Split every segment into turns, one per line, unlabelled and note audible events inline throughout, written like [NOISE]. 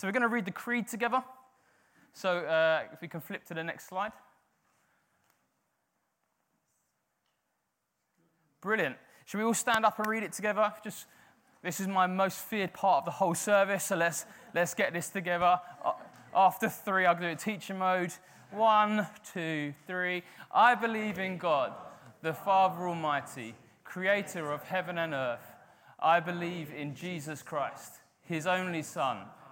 So we're going to read the creed together. So uh, if we can flip to the next slide. Brilliant. Should we all stand up and read it together? Just this is my most feared part of the whole service, so let's let's get this together. After three, I'll do it teacher mode. One, two, three. I believe in God, the Father Almighty, creator of heaven and earth. I believe in Jesus Christ, his only Son,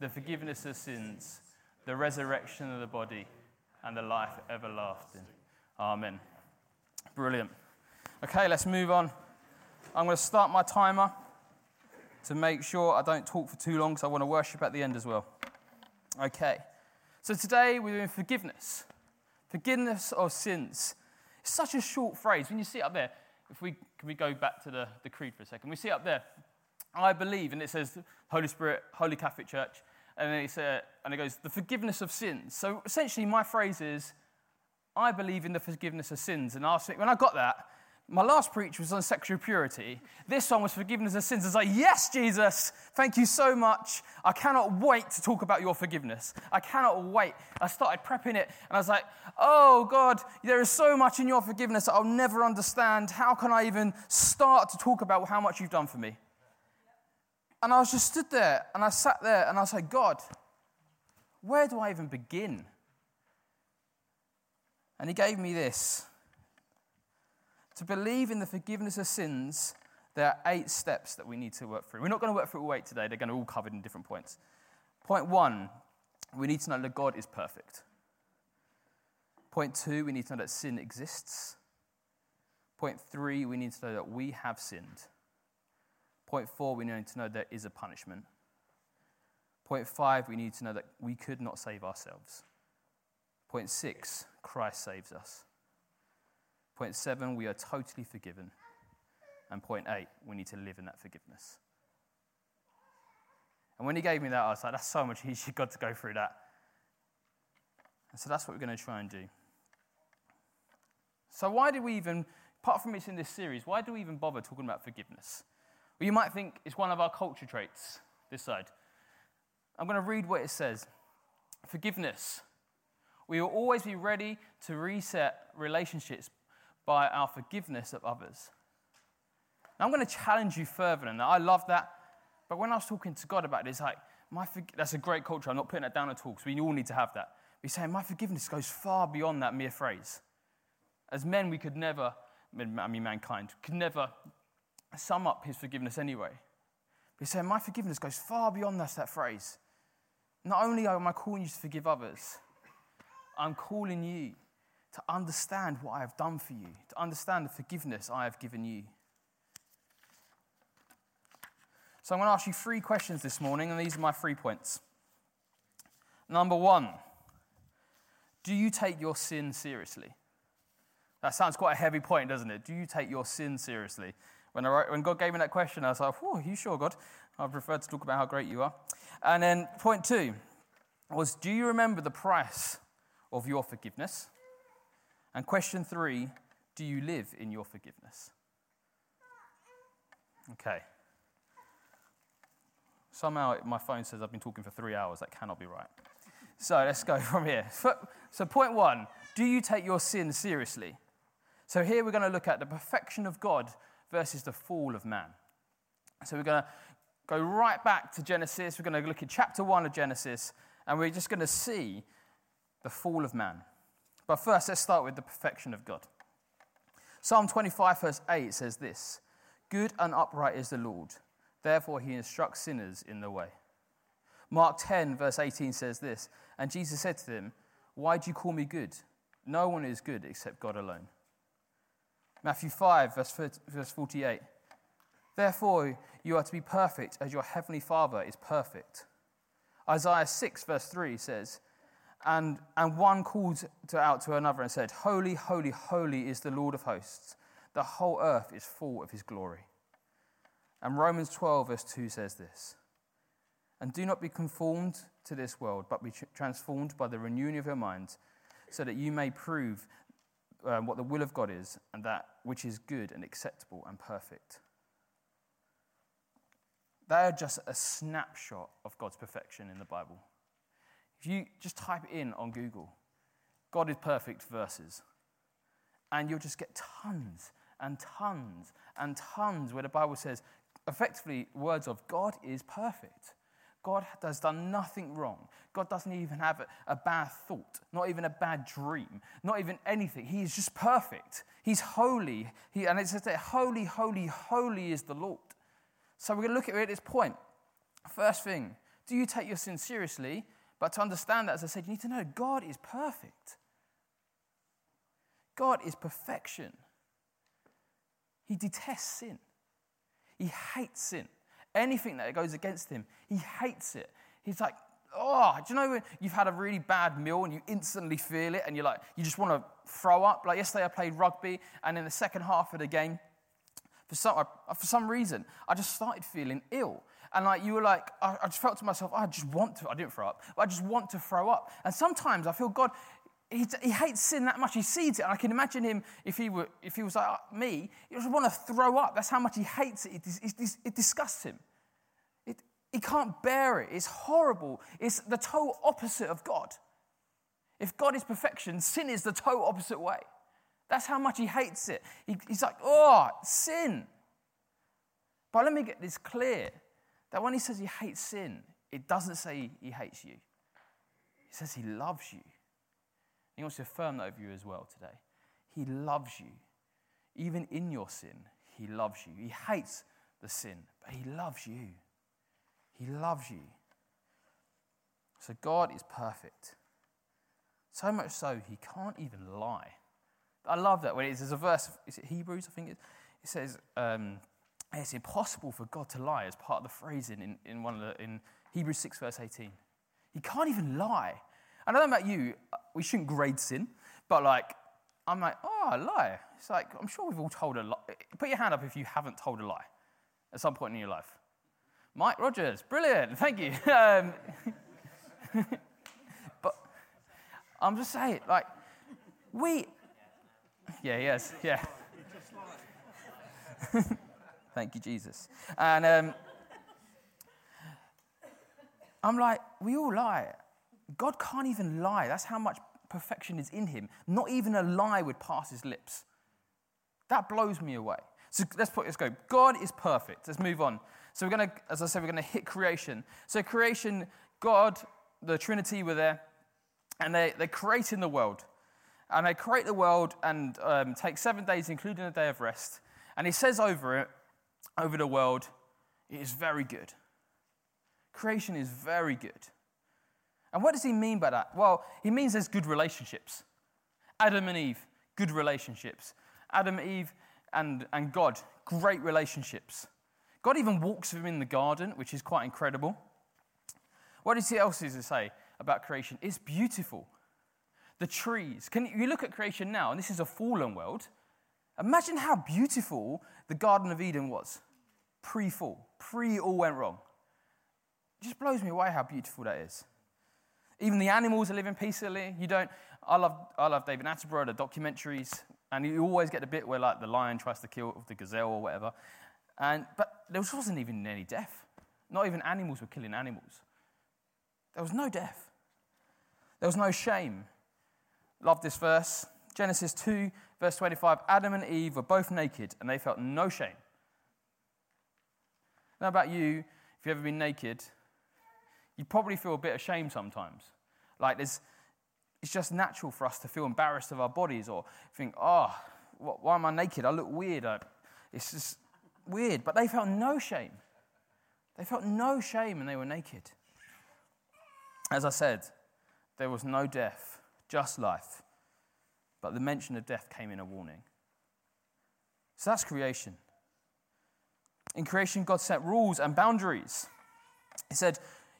the forgiveness of sins, the resurrection of the body, and the life everlasting. Amen. Brilliant. Okay, let's move on. I'm going to start my timer to make sure I don't talk for too long because I want to worship at the end as well. Okay, so today we're doing forgiveness. Forgiveness of sins. It's such a short phrase. When you see it up there, if we can we go back to and then it says, and it goes, the forgiveness of sins. So essentially, my phrase is, I believe in the forgiveness of sins. And I when I got that, my last preach was on sexual purity. This one was forgiveness of sins. I was like, yes, Jesus, thank you so much. I cannot wait to talk about your forgiveness. I cannot wait. I started prepping it, and I was like, oh, God, there is so much in your forgiveness that I'll never understand. How can I even start to talk about how much you've done for me? And I was just stood there, and I sat there, and I was like, God, where do I even begin? And he gave me this. To believe in the forgiveness of sins, there are eight steps that we need to work through. We're not going to work through all eight today, they're going to all covered in different points. Point one, we need to know that God is perfect. Point two, we need to know that sin exists. Point three, we need to know that we have sinned. Point four, we need to know there is a punishment. Point five, we need to know that we could not save ourselves. Point six, Christ saves us. Point seven, we are totally forgiven. And point eight, we need to live in that forgiveness. And when he gave me that, I was like, that's so much easier, God, to go through that. And so that's what we're going to try and do. So, why do we even, apart from it's in this series, why do we even bother talking about forgiveness? You might think it's one of our culture traits, this side. I'm going to read what it says Forgiveness we will always be ready to reset relationships by our forgiveness of others. Now, I'm going to challenge you further than that. I love that. But when I was talking to God about it's like, my that's a great culture. I'm not putting that down at all because we all need to have that. He's saying my forgiveness goes far beyond that mere phrase. As men, we could never, I mean, mankind, could never sum up his forgiveness anyway. He's saying my forgiveness goes far beyond that, that phrase. Not only am I calling you to forgive others, I'm calling you to understand what I have done for you, to understand the forgiveness I have given you. So I'm going to ask you three questions this morning, and these are my three points. Number one, do you take your sin seriously? That sounds quite a heavy point, doesn't it? Do you take your sin seriously? When, I when God gave me that question, I was like, oh, you sure, God? I prefer to talk about how great you are. And then point two was, do you remember the price of your forgiveness? And question three do you live in your forgiveness? Okay. Somehow my phone says I've been talking for three hours. That cannot be right. So let's go from here. So, point one do you take your sin seriously? So, here we're going to look at the perfection of God versus the fall of man. So, we're going to go right back to Genesis. We're going to look at chapter one of Genesis, and we're just going to see the fall of man. But first, let's start with the perfection of God. Psalm 25, verse 8 says this Good and upright is the Lord, therefore he instructs sinners in the way. Mark 10, verse 18 says this And Jesus said to them, Why do you call me good? No one is good except God alone. Matthew 5, verse 48 Therefore, you are to be perfect as your heavenly Father is perfect. Isaiah 6, verse 3 says, and, and one called to, out to another and said, Holy, holy, holy is the Lord of hosts. The whole earth is full of his glory. And Romans 12, verse 2 says this And do not be conformed to this world, but be transformed by the renewing of your mind, so that you may prove um, what the will of God is, and that which is good and acceptable and perfect. They are just a snapshot of God's perfection in the Bible. If you just type in on Google, God is perfect verses, and you'll just get tons and tons and tons where the Bible says, effectively, words of God is perfect. God has done nothing wrong. God doesn't even have a, a, bad thought, not even a bad dream, not even anything. He is just perfect. He's holy. He, and it says that holy, holy, holy is the Lord. So we're going to look at it at this point. First thing, do you take your sin seriously? But to understand that, as I said, you need to know God is perfect. God is perfection. He detests sin. He hates sin. Anything that goes against him, he hates it. He's like, oh, do you know when you've had a really bad meal and you instantly feel it and you're like, you just want to throw up? Like yesterday I played rugby and in the second half of the game, for some, for some reason, I just started feeling ill. And like you were like, I, I just felt to myself, I just want to, I didn't throw up, but I just want to throw up. And sometimes I feel God, he, he, hates sin that much. He sees it. I can imagine him if he, were, if he was like uh, me, he just want to throw up. That's how much he hates it. It, it, it disgusts him. It, he can't bear it. It's horrible. It's the total opposite of God. If God is perfection, sin is the total opposite way. That's how much he hates it. He, he's like, oh, sin. But let me get this clear that when he says he hates sin, it doesn't say he hates you. He says he loves you. He wants to affirm that over you as well today. He loves you. Even in your sin, he loves you. He hates the sin, but he loves you. He loves you. So God is perfect. So much so, he can't even lie. I love that when it's, there's a verse, is it Hebrews, I think it, it says, um, it's impossible for God to lie as part of the phrasing in, in, one of the, in Hebrews 6, verse 18. He can't even lie. I don't know about you, we shouldn't grade sin, but like, I'm like, oh, a lie. It's like, I'm sure we've all told a lie. Put your hand up if you haven't told a lie at some point in your life. Mike Rogers, brilliant, thank you. [LAUGHS] Um, [LAUGHS] but I'm just saying, like, we, yeah, yes, yeah. [LAUGHS] Thank you, Jesus. And um, I'm like, we all lie. God can't even lie. That's how much perfection is in him. Not even a lie would pass his lips. That blows me away. So let's put let's go. God is perfect. Let's move on. So we're gonna, as I said, we're gonna hit creation. So creation, God, the Trinity were there, and they, they're creating the world. And they create the world and um, take seven days, including a day of rest. And he says over it, over the world, it is very good. Creation is very good. And what does he mean by that? Well, he means there's good relationships. Adam and Eve, good relationships. Adam, Eve, and, and God, great relationships. God even walks with him in the garden, which is quite incredible. What does he else say about creation? It's beautiful. The trees. Can you look at creation now, and this is a fallen world. Imagine how beautiful the Garden of Eden was pre fall, pre all went wrong. It just blows me away how beautiful that is. Even the animals are living peacefully. You don't. I love, I love David Attenborough, the documentaries, and you always get the bit where like the lion tries to kill the gazelle or whatever. And but there wasn't even any death. Not even animals were killing animals. There was no death. There was no shame. Love this verse. Genesis 2, verse 25 Adam and Eve were both naked and they felt no shame. Now, about you, if you've ever been naked, you probably feel a bit ashamed sometimes. Like, there's, it's just natural for us to feel embarrassed of our bodies or think, oh, why am I naked? I look weird. It's just weird. But they felt no shame. They felt no shame and they were naked. As I said, there was no death, just life. But the mention of death came in a warning. So that's creation. In creation, God set rules and boundaries. He said,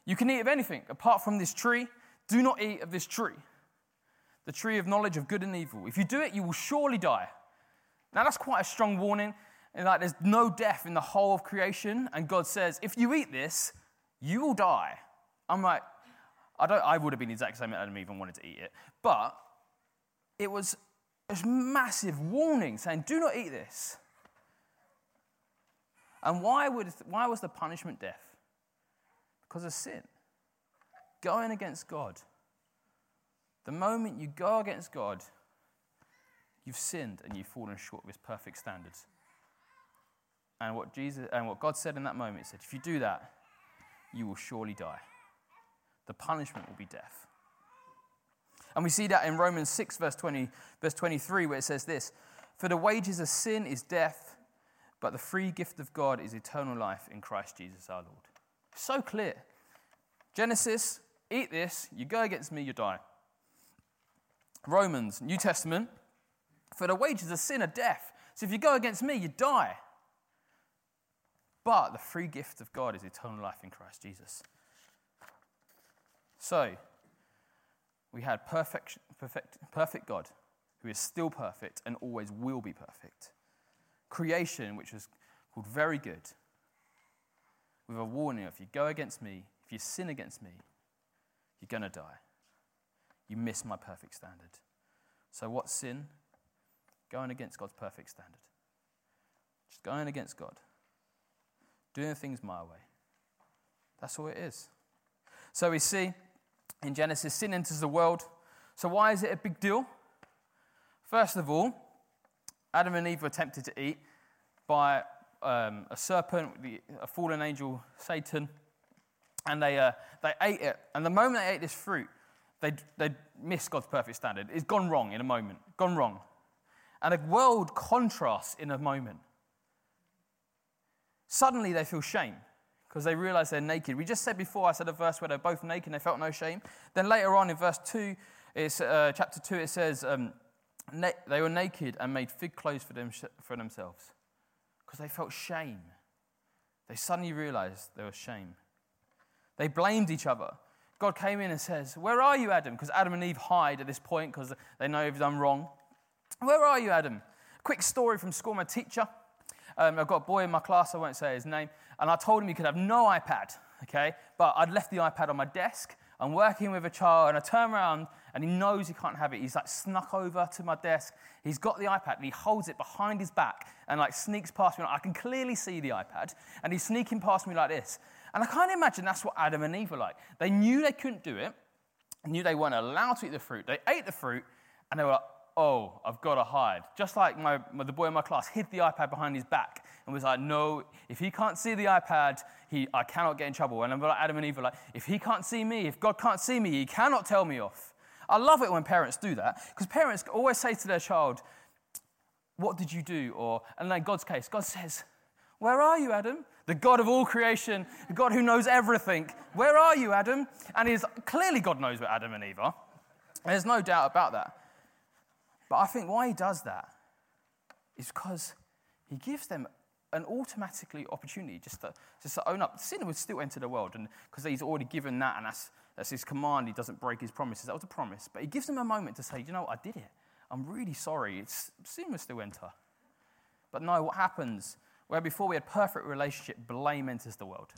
You can eat of anything apart from this tree. Do not eat of this tree, the tree of knowledge of good and evil. If you do it, you will surely die. Now, that's quite a strong warning. In that there's no death in the whole of creation, and God says, if you eat this, you will die. I'm like, I, don't, I would have been the exact same Adam even wanted to eat it. But it was a massive warning saying, do not eat this. And why, would, why was the punishment death? Because of sin. Going against God. The moment you go against God, you've sinned and you've fallen short of his perfect standards. And what Jesus and what God said in that moment, said, if you do that, you will surely die. The punishment will be death. And we see that in Romans 6, verse 20, verse 23, where it says this For the wages of sin is death, but the free gift of God is eternal life in Christ Jesus our Lord. So clear. Genesis, eat this, you go against me, you die. Romans, New Testament, for the wages of sin are death. So if you go against me, you die. But the free gift of God is eternal life in Christ Jesus. So, we had perfect, perfect, perfect God who is still perfect and always will be perfect. Creation, which was called very good, with a warning if you go against me, if you sin against me, you're going to die. You miss my perfect standard. So, what's sin? Going against God's perfect standard. Just going against God doing things my way. That's all it is. So we see in Genesis, sin enters the world. So why is it a big deal? First of all, Adam and Eve were tempted to eat by um, a serpent, a fallen angel, Satan, and they, uh, they ate it. And the moment they ate this fruit, they they missed God's perfect standard. It's gone wrong in a moment, gone wrong. And the world contrasts in a moment. Suddenly they feel shame because they realize they're naked. We just said before, I said a verse where they're both naked and they felt no shame. Then later on in verse 2, it's, uh, chapter 2, it says, um, they were naked and made fig clothes for, them, for themselves because they felt shame. They suddenly realized there was shame. They blamed each other. God came in and says, Where are you, Adam? Because Adam and Eve hide at this point because they know they've done wrong. Where are you, Adam? Quick story from school. My teacher, um, I've got a boy in my class, I won't say his name, and I told him he could have no iPad, okay? But I'd left the iPad on my desk. I'm working with a child, and I turn around, and he knows he can't have it. He's like snuck over to my desk. He's got the iPad, and he holds it behind his back and like sneaks past me. I can clearly see the iPad, and he's sneaking past me like this. And I can't imagine that's what Adam and Eve were like. They knew they couldn't do it, knew they weren't allowed to eat the fruit. They ate the fruit, and they were like, oh, I've got to hide. Just like my, the boy in my class hid the iPad behind his back and was like, no, if he can't see the iPad, he, I cannot get in trouble. And I'm like Adam and Eve are like, if he can't see me, if God can't see me, he cannot tell me off. I love it when parents do that because parents always say to their child, what did you do? Or, and in God's case, God says, where are you, Adam? The God of all creation, the God who knows everything. Where are you, Adam? And he's clearly God knows where Adam and Eve are. There's no doubt about that. But I think why he does that is because he gives them an automatically opportunity just to, just to own up. Sin would still enter the world, and because he's already given that, and that's, that's his command, he doesn't break his promises. That was a promise. But he gives them a moment to say, you know, what, I did it. I'm really sorry. It's, sin will still enter. But no, what happens? Where before we had perfect relationship, blame enters the world.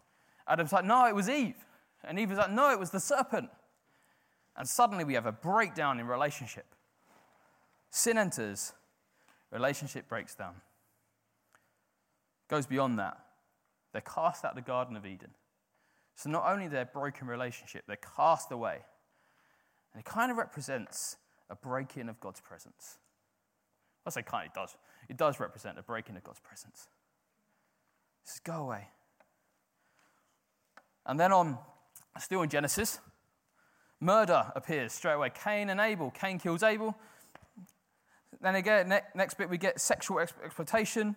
Adam's like, no, it was Eve. And Eve was like, no, it was the serpent. And suddenly we have a breakdown in relationship. Sin enters, relationship breaks down. Goes beyond that. They're cast out of the Garden of Eden. So not only their broken relationship, they're cast away. And it kind of represents a breaking of God's presence. I say kind, it does. It does represent a breaking of God's presence. It says, go away. And then on, still in Genesis, murder appears straight away. Cain and Abel. Cain kills Abel. Then again, ne- next bit we get sexual exploitation.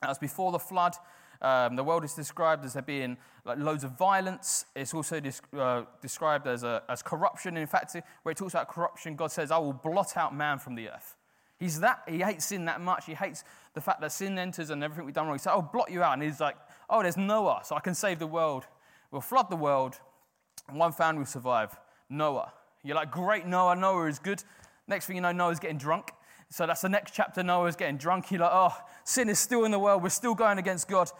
That was before the flood. Um, the world is described as there being like, loads of violence. It's also uh, described as, a, as corruption. In fact, where it talks about corruption, God says, I will blot out man from the earth. He's that, he hates sin that much. He hates the fact that sin enters and everything we've done wrong. He said, I'll blot you out. And he's like, oh, there's Noah, so I can save the world. We'll flood the world. and One family will survive Noah. You're like, great, Noah, Noah is good. Next thing you know, Noah's getting drunk. So that's the next chapter. Noah's getting drunk. You're like, oh, sin is still in the world. We're still going against God.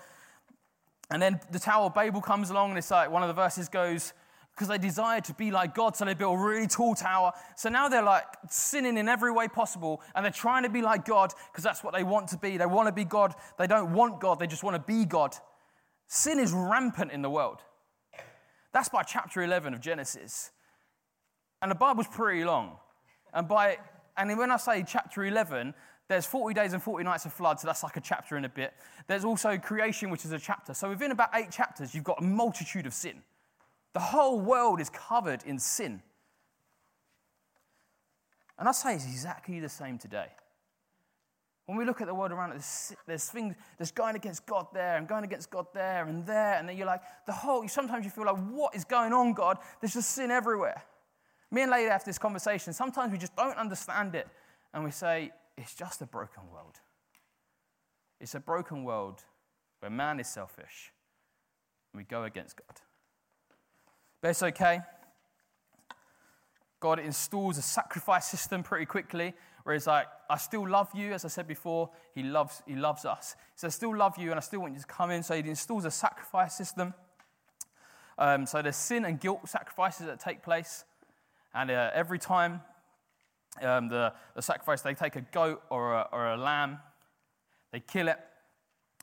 And then the Tower of Babel comes along, and it's like one of the verses goes, because they desired to be like God, so they built a really tall tower. So now they're like sinning in every way possible, and they're trying to be like God because that's what they want to be. They want to be God. They don't want God, they just want to be God. Sin is rampant in the world. That's by chapter 11 of Genesis. And the Bible's pretty long. And by and when I say chapter 11, there's 40 days and 40 nights of flood, so that's like a chapter in a bit. There's also creation, which is a chapter. So within about eight chapters, you've got a multitude of sin. The whole world is covered in sin. And I say it's exactly the same today. When we look at the world around us, there's, things, there's going against God there and going against God there and there. And then you're like, the whole, sometimes you feel like, what is going on, God? There's just sin everywhere. Me and Lady have this conversation. Sometimes we just don't understand it. And we say, it's just a broken world. It's a broken world where man is selfish and we go against God. But it's okay. God installs a sacrifice system pretty quickly where he's like, I still love you, as I said before, he loves, he loves us. Says, I still love you and I still want you to come in. So he installs a sacrifice system. Um, so there's sin and guilt sacrifices that take place. And uh, every time um, the, the sacrifice, they take a goat or a, or a lamb, they kill it,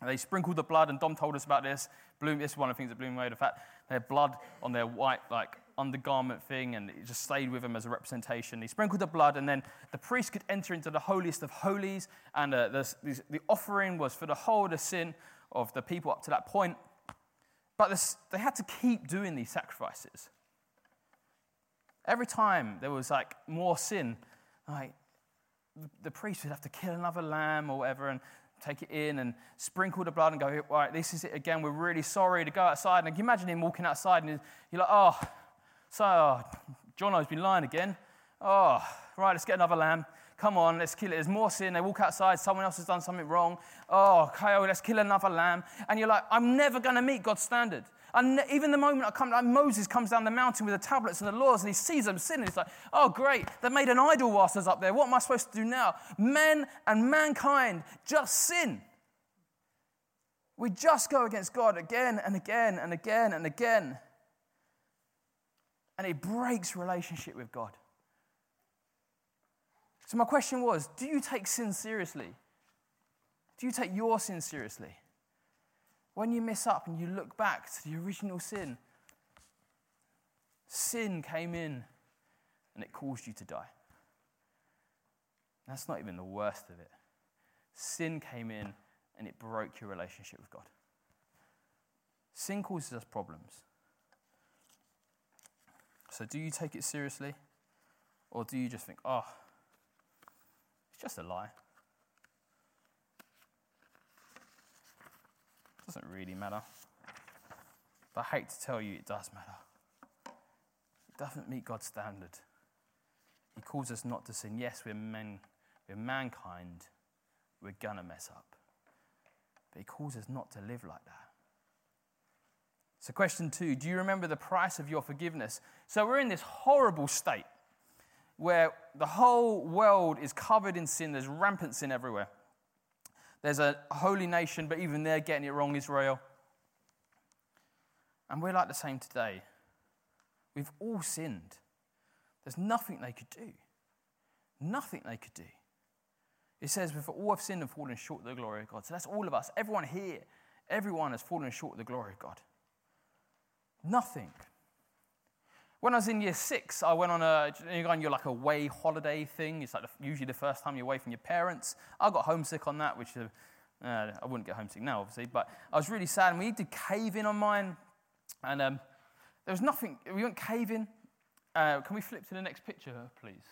they sprinkle the blood, and Dom told us about this. Bloom, this is one of the things that Bloom made of fact. Had blood on their white, like, undergarment thing, and it just stayed with them as a representation. He sprinkled the blood, and then the priest could enter into the holiest of holies, and uh, the, the offering was for the whole of the sin of the people up to that point. But this, they had to keep doing these sacrifices. Every time there was like more sin, like the priest would have to kill another lamb or whatever and take it in and sprinkle the blood and go, right, this is it again. We're really sorry to go outside. And you imagine him walking outside and you're like, oh, so oh, Jono's been lying again. Oh, right, let's get another lamb. Come on, let's kill it. There's more sin. They walk outside, someone else has done something wrong. Oh, Kyle, let's kill another lamb. And you're like, I'm never going to meet God's standard. And even the moment I come, like Moses comes down the mountain with the tablets and the laws and he sees them and he's like, oh, great, they made an idol whilst I was up there. What am I supposed to do now? Men and mankind just sin. We just go against God again and again and again and again. And it breaks relationship with God. So, my question was do you take sin seriously? Do you take your sin seriously? When you mess up and you look back to the original sin, sin came in and it caused you to die. That's not even the worst of it. Sin came in and it broke your relationship with God. Sin causes us problems. So, do you take it seriously? Or do you just think, oh, it's just a lie? Doesn't really matter. But I hate to tell you, it does matter. It doesn't meet God's standard. He calls us not to sin. Yes, we're men, we're mankind. We're gonna mess up. But he calls us not to live like that. So, question two Do you remember the price of your forgiveness? So, we're in this horrible state where the whole world is covered in sin, there's rampant sin everywhere. There's a holy nation, but even they're getting it wrong, Israel. And we're like the same today. We've all sinned. There's nothing they could do. Nothing they could do. It says, We've all have sinned and fallen short of the glory of God. So that's all of us. Everyone here, everyone has fallen short of the glory of God. Nothing. When I was in year six, I went on a, you know, on your like away holiday thing. It's like the, usually the first time you're away from your parents. I got homesick on that, which uh, uh, I wouldn't get homesick now, obviously, but I was really sad. And we did cave in on mine, and um, there was nothing. We went caving. Uh, can we flip to the next picture, please?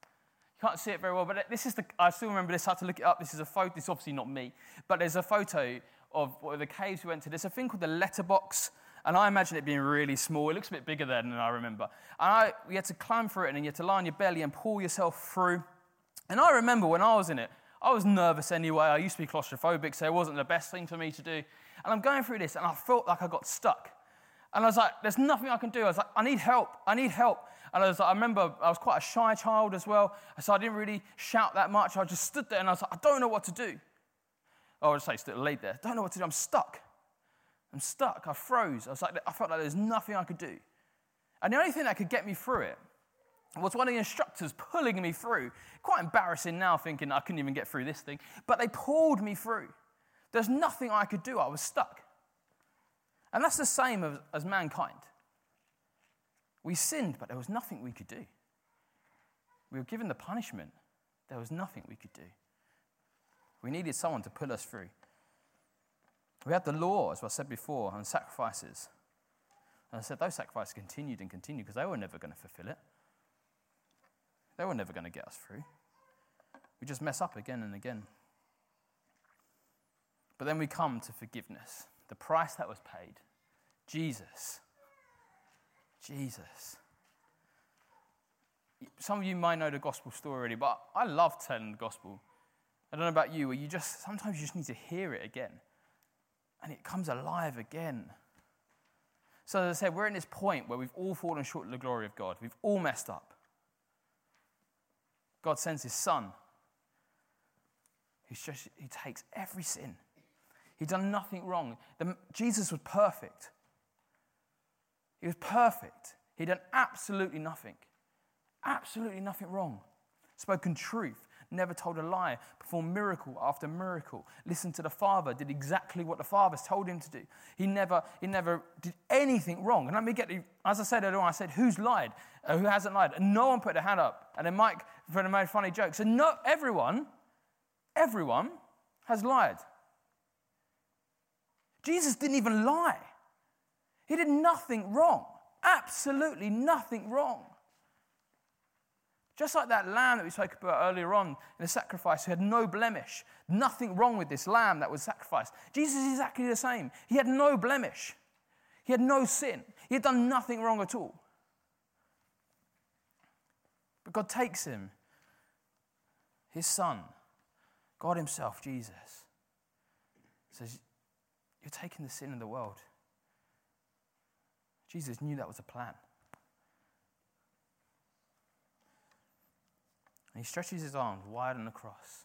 You can't see it very well, but this is the. I still remember this. I had to look it up. This is a photo. This is obviously not me, but there's a photo of the caves we went to. There's a thing called the letterbox and I imagine it being really small. It looks a bit bigger there than I remember. And I, you had to climb through it, and you had to lie on your belly and pull yourself through. And I remember when I was in it, I was nervous anyway. I used to be claustrophobic, so it wasn't the best thing for me to do. And I'm going through this, and I felt like I got stuck. And I was like, there's nothing I can do. I was like, I need help. I need help. And I was like, I remember I was quite a shy child as well. So I didn't really shout that much. I just stood there and I was like, I don't know what to do. Oh, I was like, stood laid there. Don't know what to do. I'm stuck. I'm stuck. I froze. I was like, I felt like there's nothing I could do. And the only thing that could get me through it was one of the instructors pulling me through. Quite embarrassing now, thinking I couldn't even get through this thing. But they pulled me through. There's nothing I could do. I was stuck. And that's the same as, as mankind. We sinned, but there was nothing we could do. We were given the punishment. There was nothing we could do. We needed someone to pull us through. We had the law, as I said before, and sacrifices. And I said those sacrifices continued and continued because they were never going to fulfill it. They were never going to get us through. We just mess up again and again. But then we come to forgiveness, the price that was paid. Jesus. Jesus. Some of you might know the gospel story already, but I love telling the gospel. I don't know about you, where you just sometimes you just need to hear it again. And it comes alive again. So, as I said, we're in this point where we've all fallen short of the glory of God. We've all messed up. God sends his son. Just, he takes every sin. He'd done nothing wrong. The, Jesus was perfect. He was perfect. He'd done absolutely nothing. Absolutely nothing wrong. Spoken truth, never told a lie, performed miracle after miracle, listened to the Father, did exactly what the Father's told him to do. He never, he never did anything wrong. And let me get, as I said earlier on, I said, who's lied? Uh, who hasn't lied? And no one put their hand up. And then Mike made funny jokes. So no, everyone, everyone has lied. Jesus didn't even lie. He did nothing wrong. Absolutely nothing wrong. Just like that lamb that we spoke about earlier on in the sacrifice, who had no blemish, nothing wrong with this lamb that was sacrificed. Jesus is exactly the same. He had no blemish, he had no sin, he had done nothing wrong at all. But God takes him, his son, God Himself, Jesus, says, You're taking the sin of the world. Jesus knew that was a plan. And he stretches his arms wide on the cross.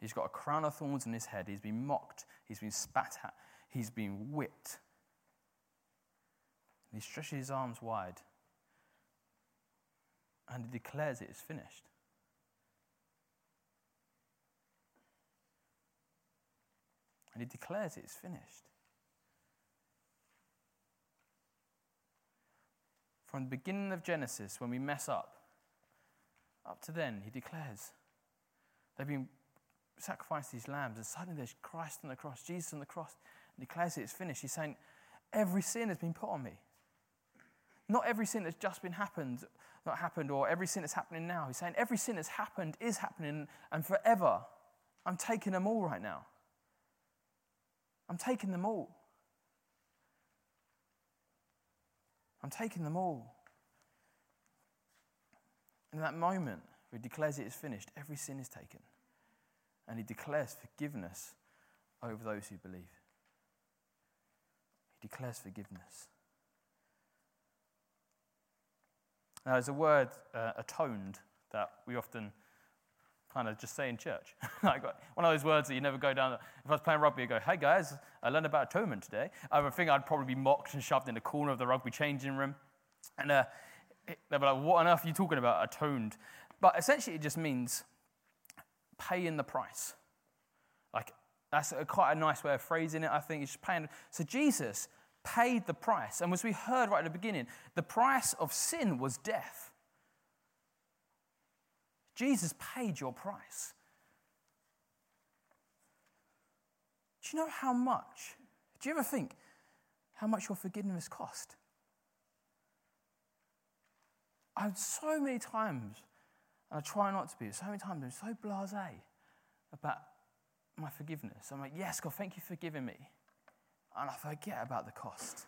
He's got a crown of thorns on his head. He's been mocked. He's been spat at. He's been whipped. And he stretches his arms wide and he declares it is finished. And he declares it is finished. From the beginning of Genesis, when we mess up, up to then, he declares they've been sacrificed these lambs, and suddenly there's Christ on the cross, Jesus on the cross, and declares it is finished. He's saying, Every sin has been put on me. Not every sin that's just been happened, not happened, or every sin that's happening now. He's saying every sin that's happened is happening and forever. I'm taking them all right now. I'm taking them all. I'm taking them all. In that moment, where he declares it is finished, every sin is taken. And he declares forgiveness over those who believe. He declares forgiveness. Now, there's a word, uh, atoned, that we often kind of just say in church. [LAUGHS] like one of those words that you never go down. If I was playing rugby, you go, hey guys, I learned about atonement today. I would think I'd probably be mocked and shoved in the corner of the rugby changing room. And uh, they'd be like, what on earth are you talking about, atoned? But essentially, it just means paying the price. Like, that's a, quite a nice way of phrasing it, I think. It's paying. So Jesus paid the price. And as we heard right at the beginning, the price of sin was death. Jesus paid your price. Do you know how much? Do you ever think how much your forgiveness cost? I've so many times, and I try not to be, so many times I'm so blase about my forgiveness. I'm like, yes, God, thank you for forgiving me. And I forget about the cost.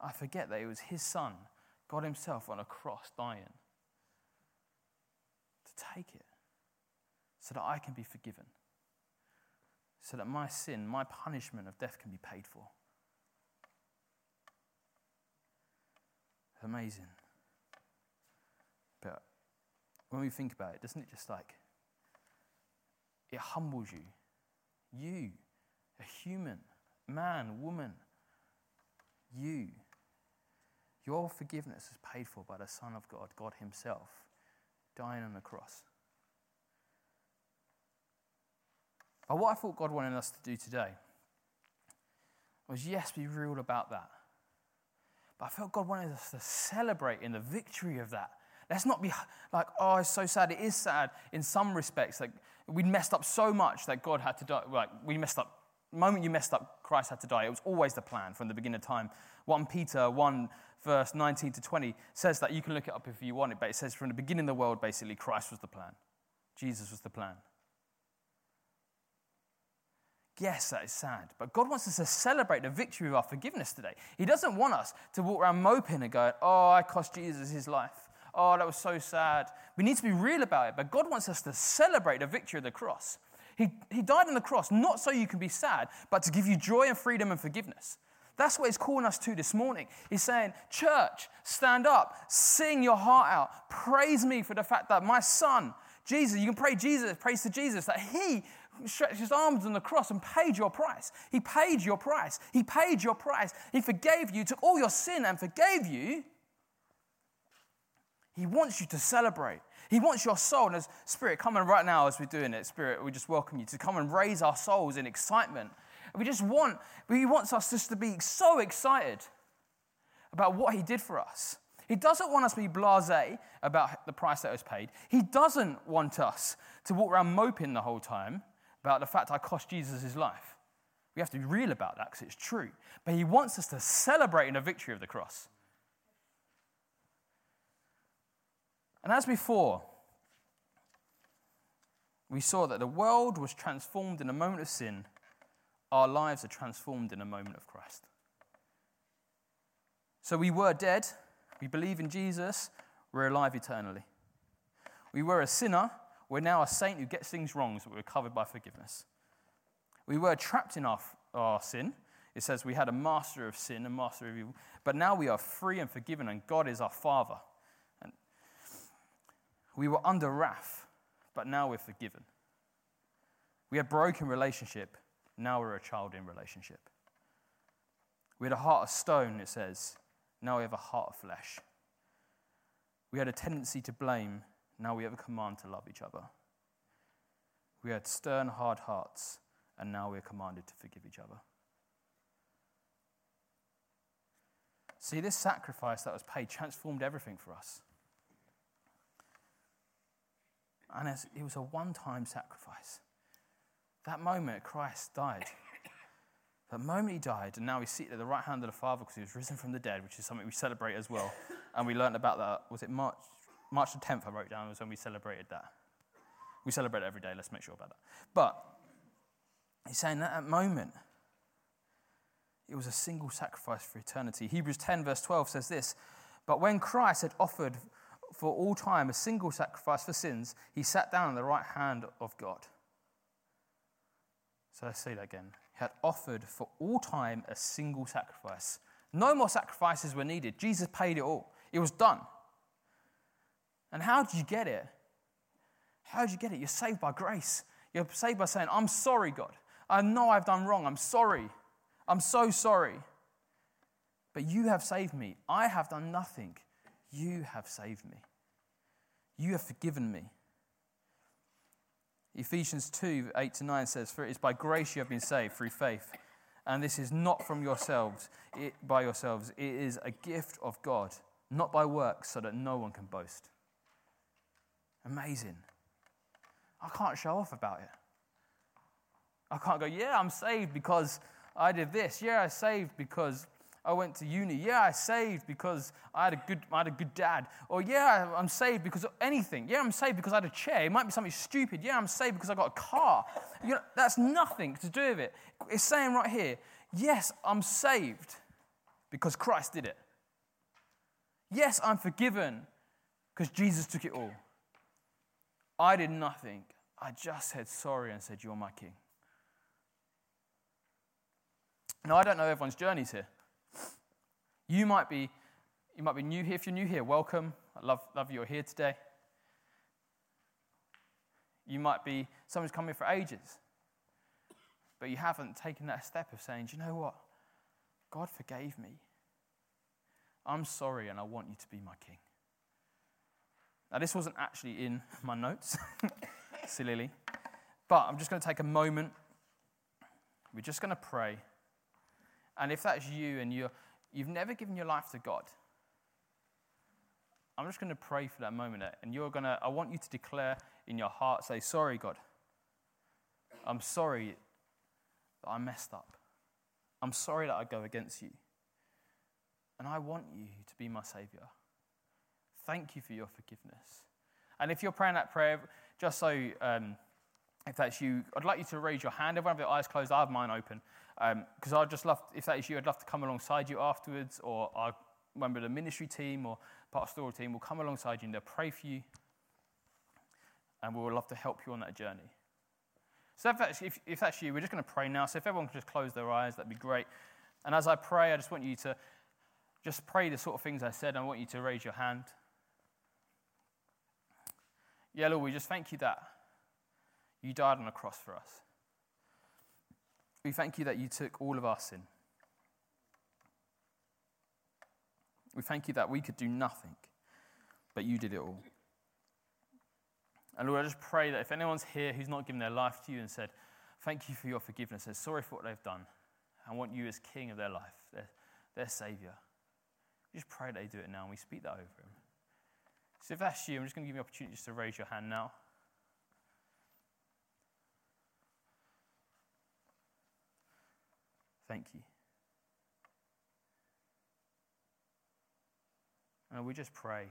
I forget that it was His Son, God Himself, on a cross dying to take it so that I can be forgiven, so that my sin, my punishment of death can be paid for. Amazing. When we think about it, doesn't it just like, it humbles you. You, a human, man, woman, you. Your forgiveness is paid for by the Son of God, God Himself, dying on the cross. But what I thought God wanted us to do today was, yes, be real about that. But I felt God wanted us to celebrate in the victory of that. Let's not be like, oh, it's so sad. It is sad in some respects. Like, we messed up so much that God had to die. Like, we messed up. The moment you messed up, Christ had to die. It was always the plan from the beginning of time. 1 Peter 1, verse 19 to 20 says that. You can look it up if you want it, but it says from the beginning of the world, basically, Christ was the plan. Jesus was the plan. Yes, that is sad. But God wants us to celebrate the victory of our forgiveness today. He doesn't want us to walk around moping and go, oh, I cost Jesus his life. Oh, that was so sad. We need to be real about it. But God wants us to celebrate the victory of the cross. He, he died on the cross not so you can be sad, but to give you joy and freedom and forgiveness. That's what he's calling us to this morning. He's saying, Church, stand up, sing your heart out, praise me for the fact that my son, Jesus, you can pray Jesus, praise to Jesus, that he stretched his arms on the cross and paid your price. He paid your price. He paid your price. He forgave you, took all your sin and forgave you. He wants you to celebrate. He wants your soul. And as Spirit, come in right now as we're doing it, Spirit, we just welcome you to come and raise our souls in excitement. We just want, He wants us just to be so excited about what He did for us. He doesn't want us to be blase about the price that was paid. He doesn't want us to walk around moping the whole time about the fact I cost Jesus his life. We have to be real about that because it's true. But he wants us to celebrate in the victory of the cross. And as before, we saw that the world was transformed in a moment of sin. Our lives are transformed in a moment of Christ. So we were dead. We believe in Jesus. We're alive eternally. We were a sinner. We're now a saint who gets things wrong, so we're covered by forgiveness. We were trapped in our, our sin. It says we had a master of sin, a master of evil. But now we are free and forgiven, and God is our Father. We were under wrath, but now we're forgiven. We had broken relationship, now we're a child in relationship. We had a heart of stone, it says. Now we have a heart of flesh. We had a tendency to blame. Now we have a command to love each other. We had stern, hard hearts, and now we're commanded to forgive each other. See, this sacrifice that was paid transformed everything for us. And it was a one time sacrifice. That moment, Christ died. That moment he died, and now he's seated at the right hand of the Father because he was risen from the dead, which is something we celebrate as well. And we learned about that, was it March March the 10th, I wrote down, was when we celebrated that. We celebrate it every day, let's make sure about that. But he's saying that at moment, it was a single sacrifice for eternity. Hebrews 10, verse 12 says this But when Christ had offered for all time a single sacrifice for sins, he sat down on the right hand of God. So let's say that again. He had offered for all time a single sacrifice. No more sacrifices were needed. Jesus paid it all. It was done. And how did you get it? How did you get it? You're saved by grace. You're saved by saying, I'm sorry, God. I know I've done wrong. I'm sorry. I'm so sorry. But you have saved me. I have done nothing. You have saved me. You have forgiven me. Ephesians 2 8 to 9 says, For it is by grace you have been saved through faith. And this is not from yourselves, it, by yourselves. It is a gift of God, not by works, so that no one can boast. Amazing. I can't show off about it. I can't go, yeah, I'm saved because I did this. Yeah, I saved because I went to uni. Yeah, I saved because I had a good, I had a good dad. Or yeah, I'm saved because of anything. Yeah, I'm saved because I had a chair. It might be something stupid. Yeah, I'm saved because I got a car. You know, that's nothing to do with it. It's saying right here, yes, I'm saved because Christ did it. Yes, I'm forgiven because Jesus took it all. I did nothing. I just said sorry and said, You're my king. Now, I don't know everyone's journeys here. You might be, You might be new here. If you're new here, welcome. I love, love you're here today. You might be someone's come here for ages, but you haven't taken that step of saying, Do you know what? God forgave me. I'm sorry, and I want you to be my king. Now, this wasn't actually in my notes, [LAUGHS] sillily, but I'm just going to take a moment. We're just going to pray. And if that's you and you're, you've never given your life to God, I'm just going to pray for that moment. And you're going to, I want you to declare in your heart, say, Sorry, God. I'm sorry that I messed up. I'm sorry that I go against you. And I want you to be my Savior. Thank you for your forgiveness. And if you're praying that prayer, just so um, if that's you, I'd like you to raise your hand. Everyone have your eyes closed. I have mine open. Because um, I'd just love, if that is you, I'd love to come alongside you afterwards, or our member of the ministry team or pastoral team will come alongside you and they'll pray for you. And we would love to help you on that journey. So if that's, if, if that's you, we're just going to pray now. So if everyone could just close their eyes, that'd be great. And as I pray, I just want you to just pray the sort of things I said. I want you to raise your hand. Yeah, Lord, we just thank you that you died on a cross for us. We thank you that you took all of our sin. We thank you that we could do nothing, but you did it all. And Lord, I just pray that if anyone's here who's not given their life to you and said, Thank you for your forgiveness, they're sorry for what they've done, I want you as king of their life, their, their savior. Just pray that they do it now, and we speak that over them. So if that's you, I'm just going to give you an opportunity just to raise your hand now. Thank you. And we just pray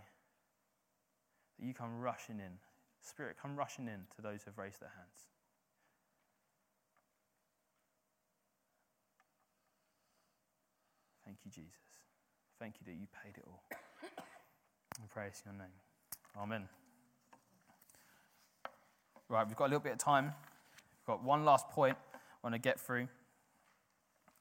that you come rushing in. Spirit, come rushing in to those who've raised their hands. Thank you, Jesus. Thank you that you paid it all. We praise your name. Amen. Right, we've got a little bit of time. We've got one last point I want to get through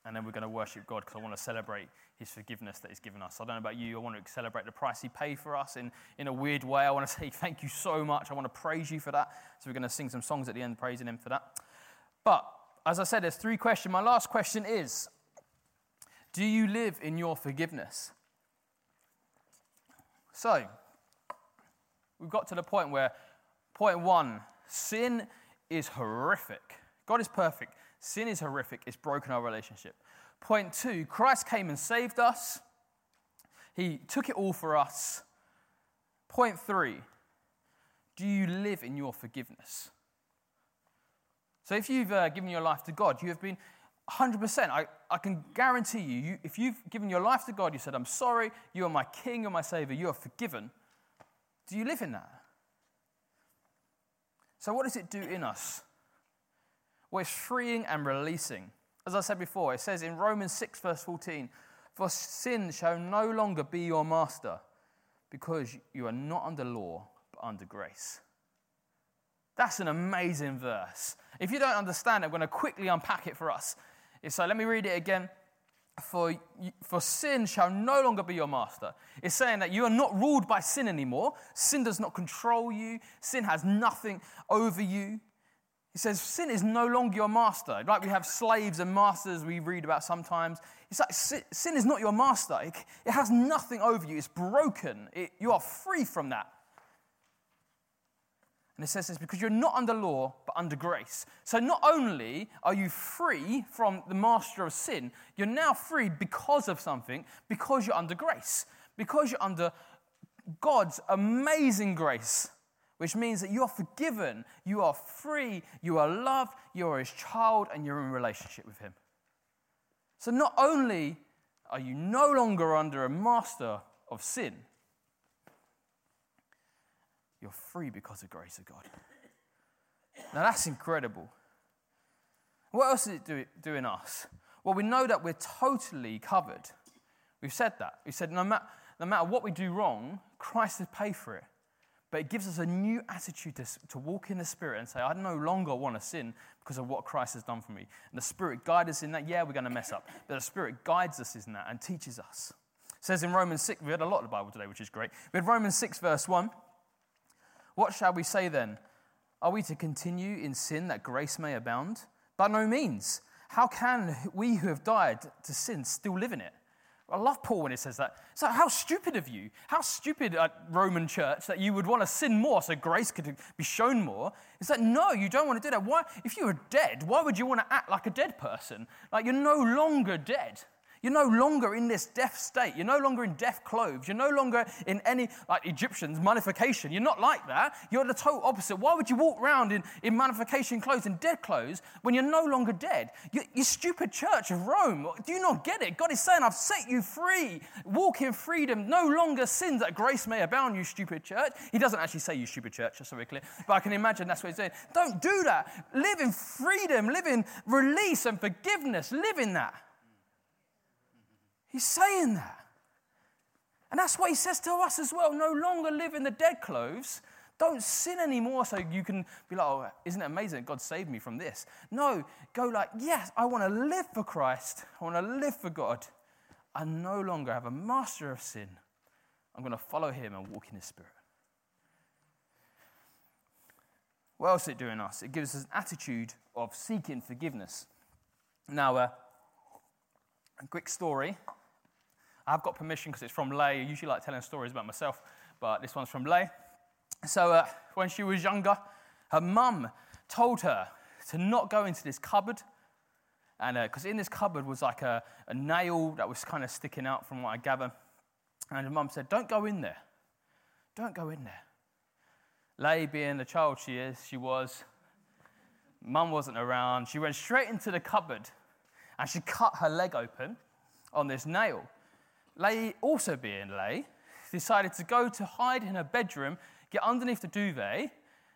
and then we're going to worship God because I want to celebrate His forgiveness that He's given us. I don't know about you, I want to celebrate the price He paid for us in, in a weird way. I want to [LAUGHS] say thank you so much. I want to praise you for that. So we're going to sing some songs at the end praising Him for that. But as I said, there's three questions. My last question is Do you live in your forgiveness? So, we've got to the point where, point one, sin is horrific. God is perfect. Sin is horrific, it's broken our relationship. Point two Christ came and saved us, He took it all for us. Point three Do you live in your forgiveness? So if you've uh, given your life to God, you have been 100%. I, I can guarantee you, you, if you've given your life to God, you said, I'm sorry, you are my king, you're my savior, you are forgiven. Do you live in that? So, what does it do in us? It's freeing and releasing. As I said before, it says in Romans 6, verse 14, For sin shall no longer be your master, because you are not under law, but under grace. That's an amazing verse. If you don't understand it, I'm going to quickly unpack it for us. So let me read it again. For, for sin shall no longer be your master. It's saying that you are not ruled by sin anymore. Sin does not control you. Sin has nothing over you. He says, Sin is no longer your master. Like we have slaves and masters we read about sometimes. It's like sin is not your master. It, has nothing over you. It's broken. It, you are free from that. And it says this because you're not under law, but under grace. So not only are you free from the master of sin, you're now free because of something, because you're under grace, because you're under God's amazing grace which means that you are forgiven, you are free, you are loved, you are his child, and you're in relationship with him. So not only are you no longer under a master of sin, you're free because of grace of God. Now that's incredible. What else does it do, do in us? Well, we know that we're totally covered. We've said that. We said no no matter what we do wrong, Christ has paid for it. But it gives us a new attitude to, to walk in the Spirit and say, I no longer want to sin because of what Christ has done for me. And the Spirit guides us in that. Yeah, we're going to mess up. But the Spirit guides us in that and teaches us. says in Romans 6, we had a lot of the Bible today, which is great. We had Romans 6, verse 1. What shall we say then? Are we to continue in sin that grace may abound? By no means. How can we who have died to sin still live in it? I love Paul when he says that. So, how stupid of you, how stupid at Roman church that you would want to sin more so grace could be shown more. Is that no, you don't want to do that. Why, if you were dead, why would you want to act like a dead person? Like you're no longer dead. You're no longer in this deaf state. You're no longer in deaf clothes. You're no longer in any, like Egyptians, mummification. You're not like that. You're the total opposite. Why would you walk around in, in mummification clothes and dead clothes when you're no longer dead? You, you stupid church of Rome. Do you not get it? God is saying, I've set you free. Walk in freedom. No longer sins that grace may abound, you stupid church. He doesn't actually say you stupid church, just so we're clear. But I can imagine that's what he's saying. Don't do that. Live in freedom. Live in release and forgiveness. Live in that. He's saying that. And that's what he says to us as well. No longer live in the dead clothes. Don't sin anymore so you can be like, oh, isn't it amazing God saved me from this? No, go like, yes, I want to live for Christ. I want to live for God. I no longer have a master of sin. I'm going to follow him and walk in his spirit. What else is it doing us? It gives us an attitude of seeking forgiveness. Now, uh, a quick story I've got permission because it's from Lay. I usually like telling stories about myself, but this one's from Lay. So uh, when she was younger, her mum told her to not go into this cupboard. And because uh, in this cupboard was like a, a nail that was kind of sticking out from what I gather. And her mum said, Don't go in there. Don't go in there. Lay, being the child she is, she was, mum wasn't around. She went straight into the cupboard and she cut her leg open on this nail. Lay, also being Lay, decided to go to hide in her bedroom, get underneath the duvet,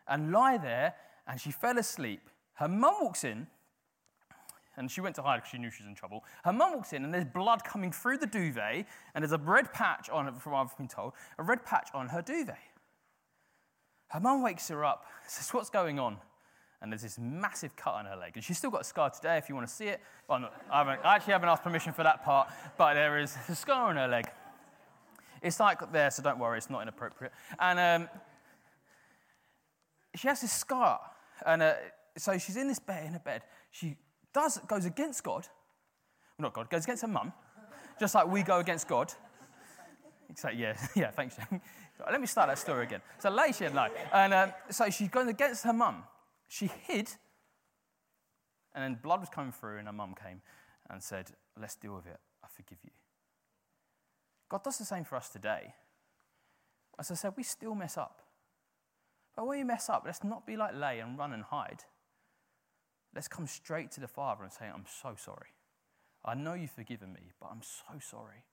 and lie there, and she fell asleep. Her mum walks in, and she went to hide because she knew she was in trouble. Her mum walks in, and there's blood coming through the duvet, and there's a red patch on, it, from what I've been told, a red patch on her duvet. Her mum wakes her up, says, What's going on? And there's this massive cut on her leg. And she's still got a scar today if you want to see it. Well, not, I, I, actually haven't asked permission for that part, but there is a scar on her leg. It's like there, so don't worry, it's not inappropriate. And um, she has this scar. And uh, so she's in this bed, in a bed. She does, goes against God. Well, not God, goes against her mum, just like we go against God. Like, yeah, [LAUGHS] yeah, thanks. Let me start that story again. So, lay she had no. And um, so she's going against her mum. She hid, and then blood was coming through, and her mum came and said, Let's deal with it. I forgive you. God does the same for us today. As I said, we still mess up. But when we mess up, let's not be like lay and run and hide. Let's come straight to the Father and say, I'm so sorry. I know you've forgiven me, but I'm so sorry.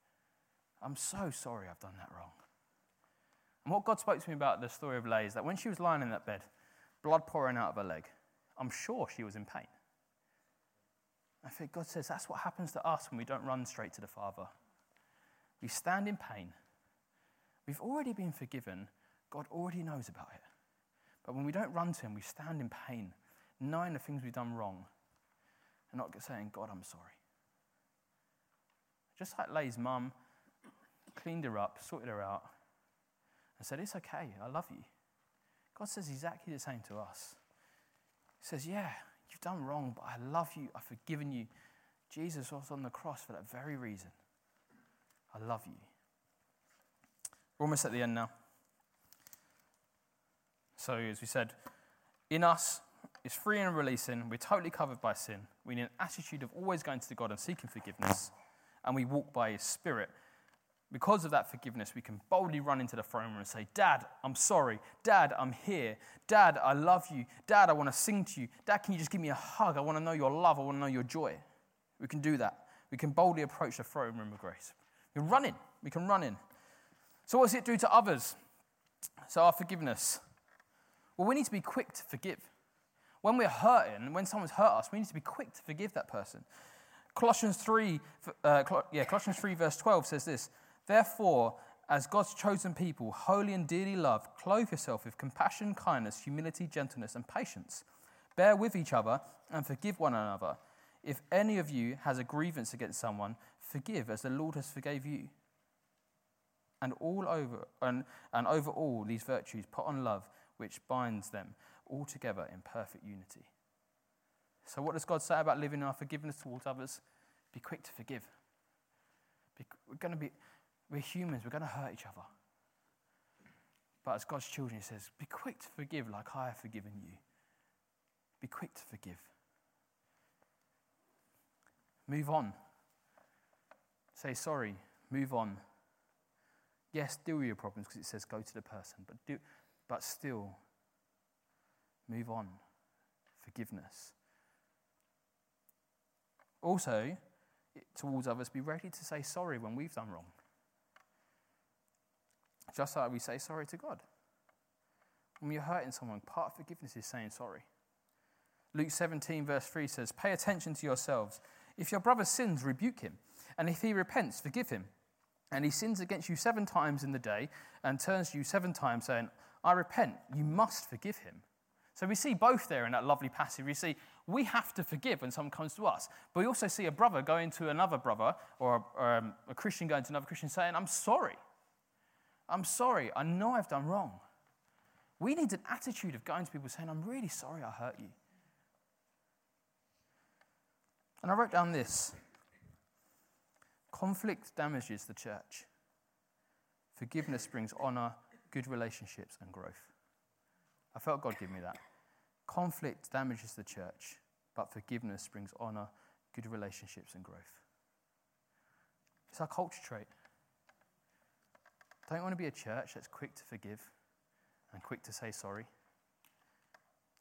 I'm so sorry I've done that wrong. And what God spoke to me about the story of Lay is that when she was lying in that bed, blood pouring out of her leg. I'm sure she was in pain. I think God says that's what happens to us when we don't run straight to the Father. We stand in pain. We've already been forgiven. God already knows about it. But when we don't run to Him, we stand in pain, knowing the things we've done wrong, and not saying, God, I'm sorry. Just like Lay's mum cleaned her up, sorted her out, and said, It's okay, I love you. God says exactly the same to us. He says, Yeah, you've done wrong, but I love you. I've forgiven you. Jesus was on the cross for that very reason. I love you. We're almost at the end now. So, as we said, in us, it's free and releasing. We're totally covered by sin. We need an attitude of always going to God and seeking forgiveness. And we walk by His Spirit because of that forgiveness, we can boldly run into the throne room and say, Dad, I'm sorry. Dad, I'm here. Dad, I love you. Dad, I want to sing to you. Dad, can you just give me a hug? I want to know your love. I want to know your joy. We can do that. We can boldly approach the throne room of grace. We can run in. We can run in. So, what does it do to others? So, our forgiveness. Well, we need to be quick to forgive. When we're hurting, when someone's hurt us, we need to be quick to forgive that person. Colossians 3, uh, yeah, Colossians 3, verse 12 says this Therefore, as God's chosen people, holy and dearly loved, clothe yourself with compassion, kindness, humility, gentleness, and patience. Bear with each other and forgive one another. If any of you has a grievance against someone, forgive as the Lord has forgave you. And all over and, and over all these virtues, put on love, which binds them all together in perfect unity. So, what does God say about living in our forgiveness towards others? Be quick to forgive. Be, we're going to be, we're humans, we're going to hurt each other. But as God's children, He says, be quick to forgive like I have forgiven you. Be quick to forgive. Move on. Say sorry. Move on. Yes, deal with your problems because it says go to the person, but, do, but still move on. Forgiveness. Also, towards others, be ready to say sorry when we've done wrong. Just like we say sorry to God. When you're hurting someone, part of forgiveness is saying sorry. Luke 17, verse 3 says, Pay attention to yourselves. If your brother sins, rebuke him. And if he repents, forgive him. And he sins against you seven times in the day and turns to you seven times, saying, I repent, you must forgive him. So we see both there in that lovely passage. We see we have to forgive when someone comes to us. But we also see a brother going to another brother or, or um, a Christian going to another Christian saying, I'm sorry. I'm sorry. I know I've done wrong. We need an attitude of going to people saying, I'm really sorry I hurt you. And I wrote down this conflict damages the church, forgiveness brings honor, good relationships, and growth. I felt God give me that. Conflict damages the church, but forgiveness brings honor, good relationships, and growth. It's our culture trait. I don't want to be a church that's quick to forgive and quick to say sorry.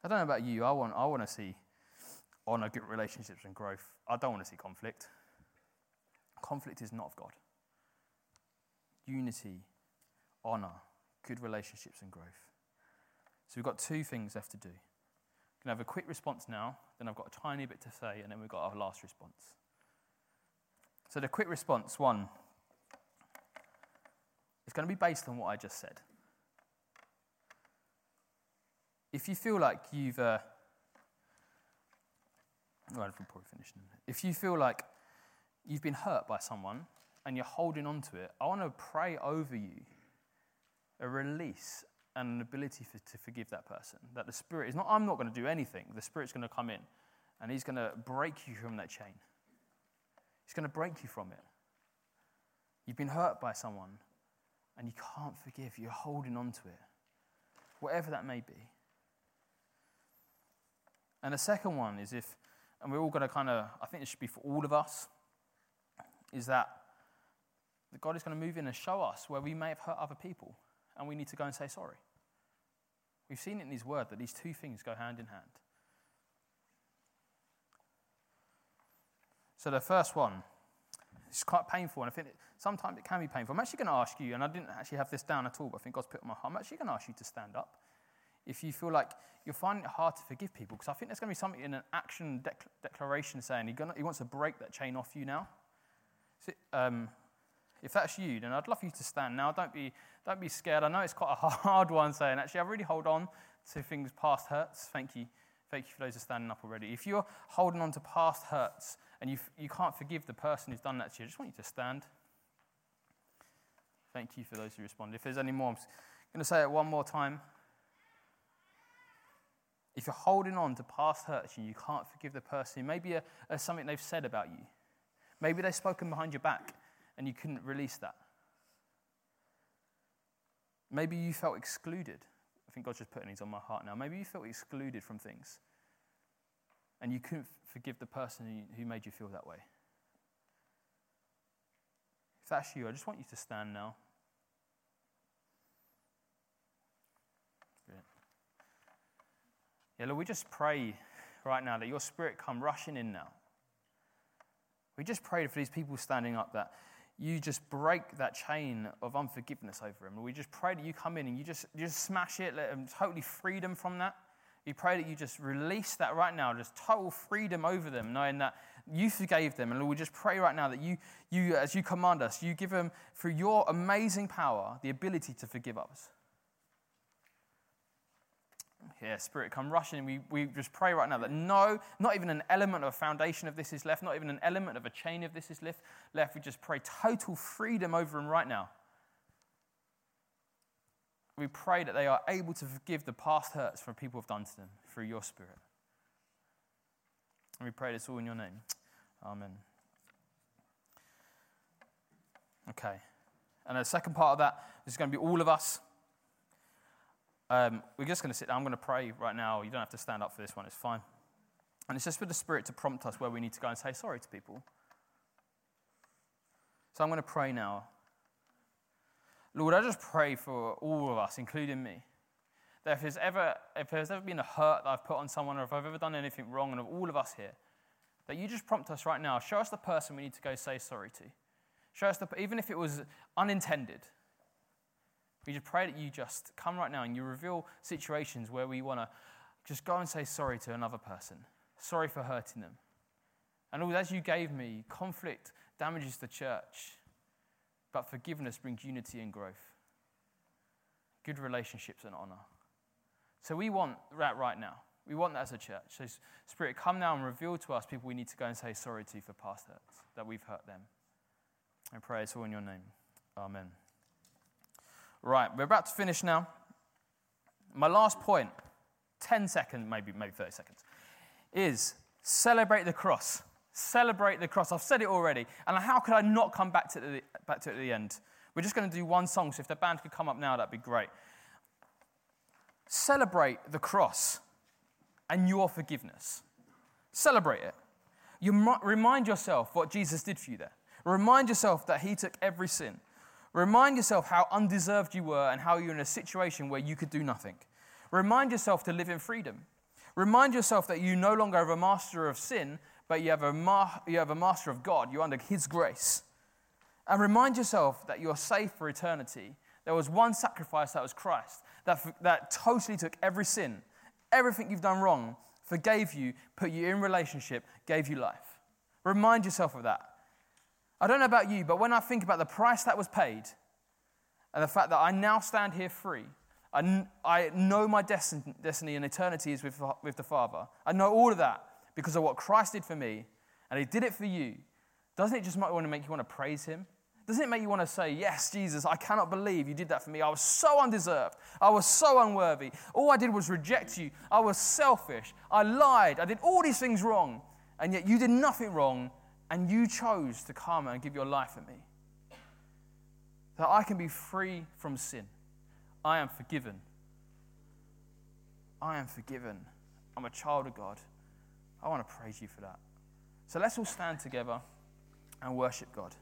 I don't know about you, I want, I want to see honor, good relationships, and growth. I don't want to see conflict. Conflict is not of God. Unity, honor, good relationships, and growth. So we've got two things left to do. We're going to have a quick response now, then I've got a tiny bit to say, and then we've got our last response. So the quick response one is going to be based on what I just said. If you feel like you've, uh, well, we'll probably finish in a. If you feel like you've been hurt by someone and you're holding on to it, I want to pray over you a release and an ability for, to forgive that person. That the Spirit is not, I'm not going to do anything. The Spirit's going to come in and He's going to break you from that chain. He's going to break you from it. You've been hurt by someone and you can't forgive. You're holding on to it, whatever that may be. And the second one is if, and we're all going to kind of, I think it should be for all of us, is that God is going to move in and show us where we may have hurt other people and we need to go and say sorry. We've seen it in His Word that these two things go hand in hand. So the first one is quite painful, and I think sometimes it can be painful. I'm actually going to ask you, and I didn't actually have this down at all, but I think God's put it on my heart. I'm actually going to ask you to stand up if you feel like you're finding it hard to forgive people, because I think there's going to be something in an action dec- declaration saying he, gonna, he, wants to break that chain off you now. So, um, if that's you, then I'd love for you to stand now. Don't be, don't be scared. I know it's quite a [LAUGHS] hard one saying, actually, I really hold on to things past hurts. Thank you. Thank you for those who are standing up already. If you're holding on to past hurts and you, you can't forgive the person who's done that to you, I just want you to stand. Thank you for those who responded. If there's any more, I'm going to say it one more time. If you're holding on to past hurts and you can't forgive the person, maybe a, a something they've said about you, maybe they've spoken behind your back and you couldn't release that. Maybe you felt excluded. I think God's just putting these on my heart now. Maybe you felt excluded from things and you couldn't forgive the person who made you feel that way. If that's you, I just want you to stand now. Yeah, Lord, we just pray right now that your spirit come rushing in now. We just pray for these people standing up that you just break that chain of unforgiveness over them. We just pray that you come in and you just, you just smash it, let them totally free them from that. We pray that you just release that right now, just total freedom over them, knowing that you forgave them. And Lord, we just pray right now that you, you, as you command us, you give them, through your amazing power, the ability to forgive others. Yeah, Spirit, come rushing. We, we just pray right now that no, not even an element of a foundation of this is left, not even an element of a chain of this is left. left. We just pray total freedom over them right now. we pray that they are able to forgive the past hurts from people have done to them through your Spirit. And we pray this all in your name. Amen. Okay. And the second part of that is going to be all of us. Um, we're just going to sit down. I'm going to pray right now. You don't have to stand up for this one, it's fine. And it's just for the Spirit to prompt us where we need to go and say sorry to people. So I'm going to pray now. Lord, I just pray for all of us, including me, that if there's ever, if there's ever been a hurt that I've put on someone, or if I've ever done anything wrong, and of all of us here, that you just prompt us right now. Show us the person we need to go say sorry to. Show us the, even if it was unintended. We just pray that you just come right now and you reveal situations where we want to just go and say sorry to another person. Sorry for hurting them. And all as you gave me, conflict damages the church, but forgiveness brings unity and growth, good relationships and honor. So we want that right now. We want that as a church. So, Spirit, come now and reveal to us people we need to go and say sorry to for past hurts, that we've hurt them. I pray it's all in your name. Amen. Right, we're about to finish now. My last point, 10 seconds, maybe, maybe 30 seconds, is celebrate the cross. Celebrate the cross. I've said it already. And how could I not come back to, the, back to it at the end? We're just going to do one song, so if the band could come up now, that'd be great. Celebrate the cross and your forgiveness. Celebrate it. You remind yourself what Jesus did for you there. Remind yourself that He took every sin. Remind yourself how undeserved you were and how you're in a situation where you could do nothing. Remind yourself to live in freedom. Remind yourself that you no longer have a master of sin, but you have a, ma- you have a master of God. You're under His grace. And remind yourself that you're safe for eternity. There was one sacrifice that was Christ that, that totally took every sin, everything you've done wrong, forgave you, put you in relationship, gave you life. Remind yourself of that. I don't know about you, but when I think about the price that was paid and the fact that I now stand here free, I, I know my destiny, destiny and eternity is with, with the Father. I know all of that because of what Christ did for me, and He did it for you. Doesn't it just want to make you want to praise Him? Doesn't it make you want to say, Yes, Jesus, I cannot believe you did that for me. I was so undeserved. I was so unworthy. All I did was reject you. I was selfish. I lied. I did all these things wrong. And yet you did nothing wrong and you chose to come and give your life for me. That I can be free from sin. I am forgiven. I am forgiven. I'm a child of God. I want to praise you for that. So let's all stand together and worship God.